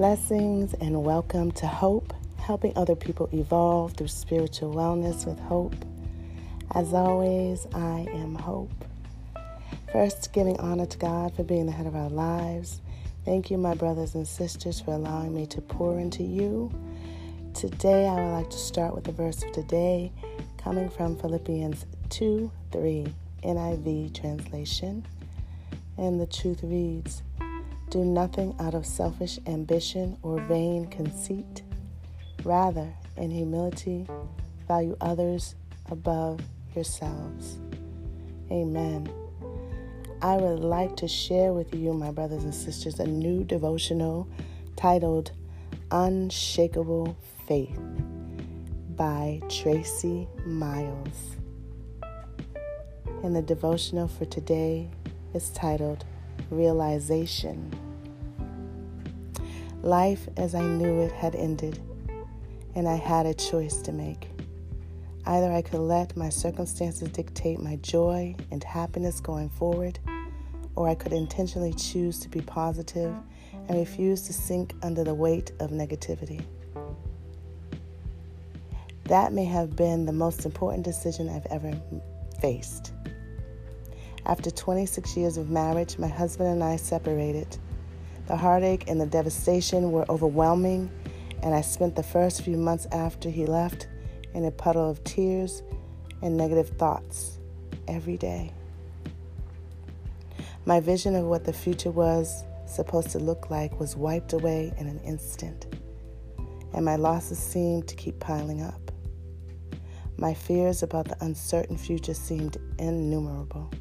Blessings and welcome to Hope, helping other people evolve through spiritual wellness with hope. As always, I am Hope. First, giving honor to God for being the head of our lives. Thank you, my brothers and sisters, for allowing me to pour into you. Today, I would like to start with the verse of today coming from Philippians 2 3, NIV translation. And the truth reads, do nothing out of selfish ambition or vain conceit. Rather, in humility, value others above yourselves. Amen. I would like to share with you, my brothers and sisters, a new devotional titled Unshakable Faith by Tracie Miles. And the devotional for today is titled Realization. Life as I knew it had ended, and I had a choice to make. Either I could let my circumstances dictate my joy and happiness going forward, or I could intentionally choose to be positive and refuse to sink under the weight of negativity. That may have been the most important decision I've ever faced. After 26 years of marriage, my husband and I separated. The heartache and the devastation were overwhelming, and I spent the first few months after he left in a puddle of tears and negative thoughts every day. My vision of what the future was supposed to look like was wiped away in an instant, and my losses seemed to keep piling up. My fears about the uncertain future seemed innumerable,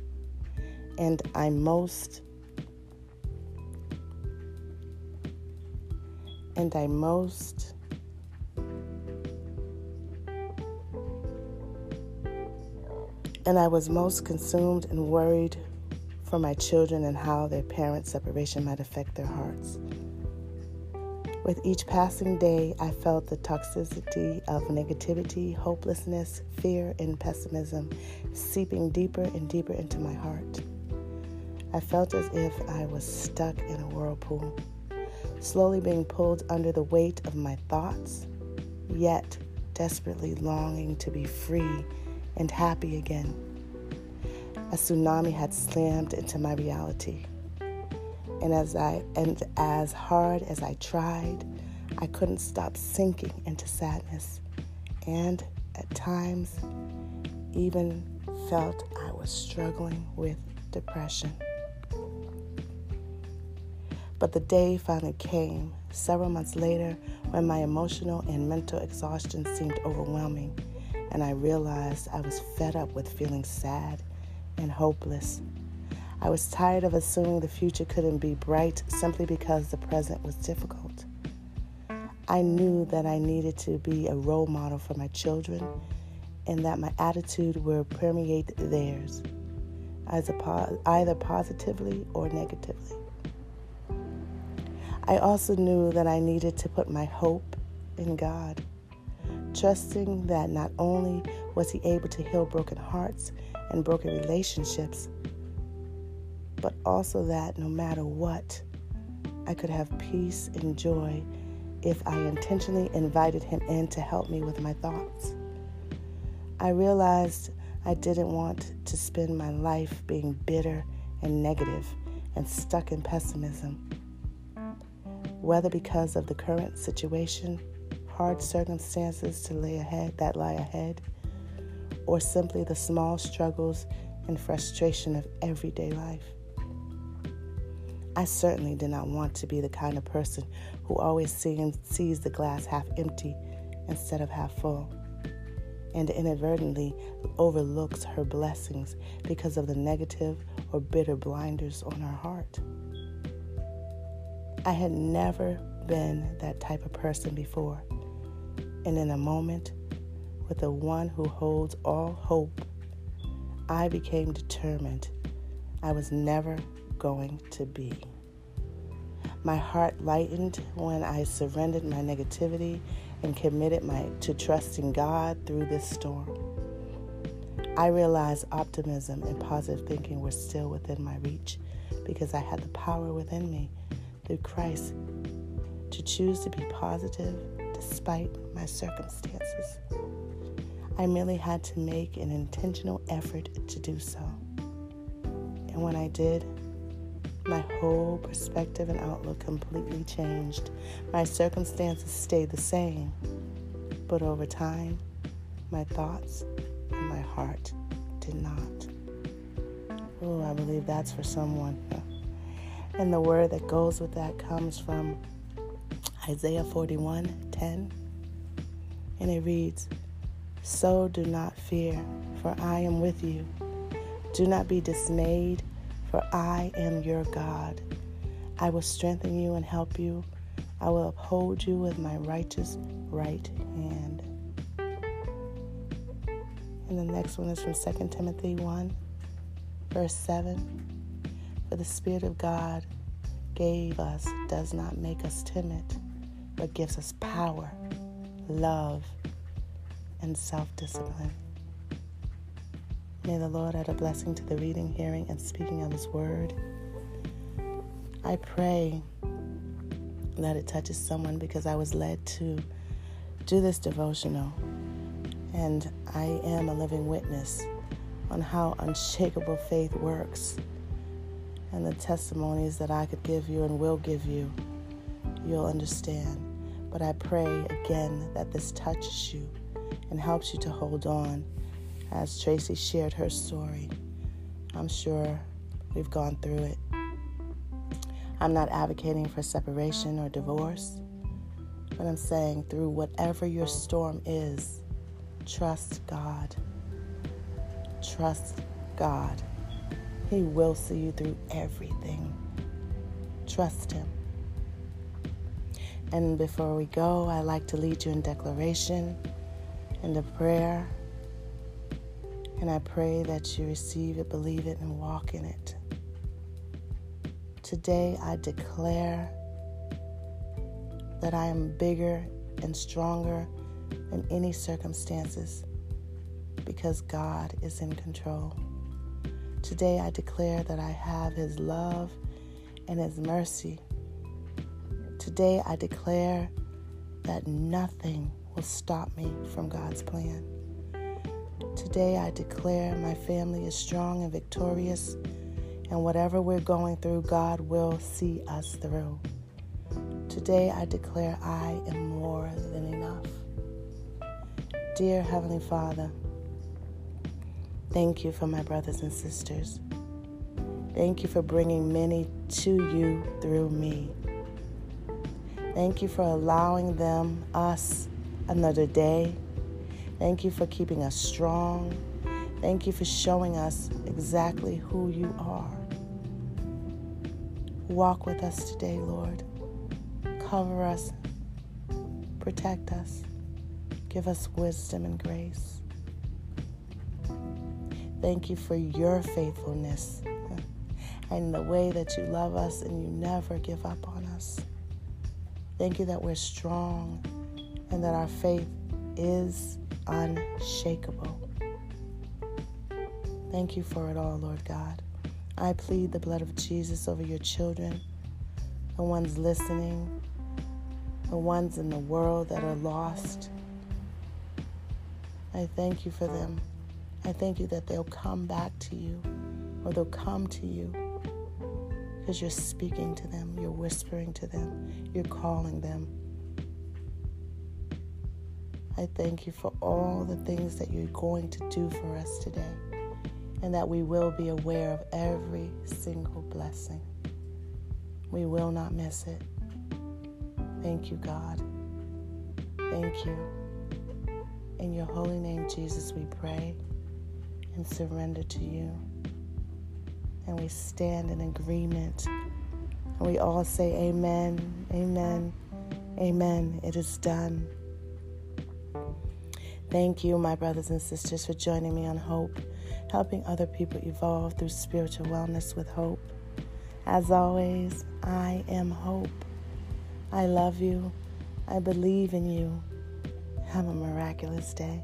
and I most and I most and I was most consumed and worried for my children and how their parents' separation might affect their hearts. With each passing day, I felt the toxicity of negativity, hopelessness, fear, and pessimism seeping deeper and deeper into my heart. I felt as if I was stuck in a whirlpool slowly being pulled under the weight of my thoughts, yet desperately longing to be free and happy again. A tsunami had slammed into my reality. And as I and as hard as I tried, I couldn't stop sinking into sadness and at times even felt I was struggling with depression. But the day finally came, several months later, when my emotional and mental exhaustion seemed overwhelming, and I realized I was fed up with feeling sad and hopeless. I was tired of assuming the future couldn't be bright simply because the present was difficult. I knew that I needed to be a role model for my children and that my attitude would permeate theirs, either positively or negatively. I also knew that I needed to put my hope in God, trusting that not only was He able to heal broken hearts and broken relationships, but also that no matter what, I could have peace and joy if I intentionally invited Him in to help me with my thoughts. I realized I didn't want to spend my life being bitter and negative and stuck in pessimism whether because of the current situation, hard circumstances to lay ahead that lie ahead, or simply the small struggles and frustration of everyday life. I certainly did not want to be the kind of person who always sees the glass half empty instead of half full, and inadvertently overlooks her blessings because of the negative or bitter blinders on her heart. I had never been that type of person before. And in a moment, with the one who holds all hope, I became determined I was never going to be. My heart lightened when I surrendered my negativity and committed my, to trusting God through this storm. I realized optimism and positive thinking were still within my reach because I had the power within me through Christ to choose to be positive despite my circumstances. I merely had to make an intentional effort to do so. And when I did, my whole perspective and outlook completely changed. My circumstances stayed the same, but over time, my thoughts and my heart did not. Oh, I believe that's for someone. And the word that goes with that comes from Isaiah 41 10. And it reads, So do not fear, for I am with you. Do not be dismayed, for I am your God. I will strengthen you and help you. I will uphold you with my righteous right hand. And the next one is from 2 Timothy 1, verse 7. For the Spirit of God gave us does not make us timid, but gives us power, love, and self discipline. May the Lord add a blessing to the reading, hearing, and speaking of His Word. I pray that it touches someone because I was led to do this devotional, and I am a living witness on how unshakable faith works and the testimonies that I could give you and will give you, you'll understand. But I pray again that this touches you and helps you to hold on as Tracie shared her story. I'm sure we've gone through it. I'm not advocating for separation or divorce, but I'm saying through whatever your storm is, trust God. Trust God. He will see you through everything. Trust Him. And before we go, I like to lead you in declaration and a prayer. And I pray that you receive it, believe it, and walk in it. Today, I declare that I am bigger and stronger than any circumstances because God is in control. Today I declare that I have His love and His mercy. Today I declare that nothing will stop me from God's plan. Today I declare my family is strong and victorious, and whatever we're going through, God will see us through. Today I declare I am more than enough. Dear Heavenly Father, Thank you for my brothers and sisters. Thank you for bringing many to you through me. Thank you for allowing them, us, another day. Thank you for keeping us strong. Thank you for showing us exactly who you are. Walk with us today, Lord. Cover us, protect us, give us wisdom and grace. Thank you for your faithfulness and the way that you love us and you never give up on us. Thank you that we're strong and that our faith is unshakable. Thank you for it all, Lord God. I plead the blood of Jesus over your children, the ones listening, the ones in the world that are lost. I thank you for them. I thank you that they'll come back to you or they'll come to you because you're speaking to them, you're whispering to them, you're calling them. I thank you for all the things that you're going to do for us today and that we will be aware of every single blessing. We will not miss it. Thank you, God. Thank you. In your holy name, Jesus, we pray and surrender to you. And we stand in agreement. And we all say, Amen, Amen, Amen. It is done. Thank you, my brothers and sisters, for joining me on Hope, helping other people evolve through spiritual wellness with hope. As always, I am Hope. I love you. I believe in you. Have a miraculous day.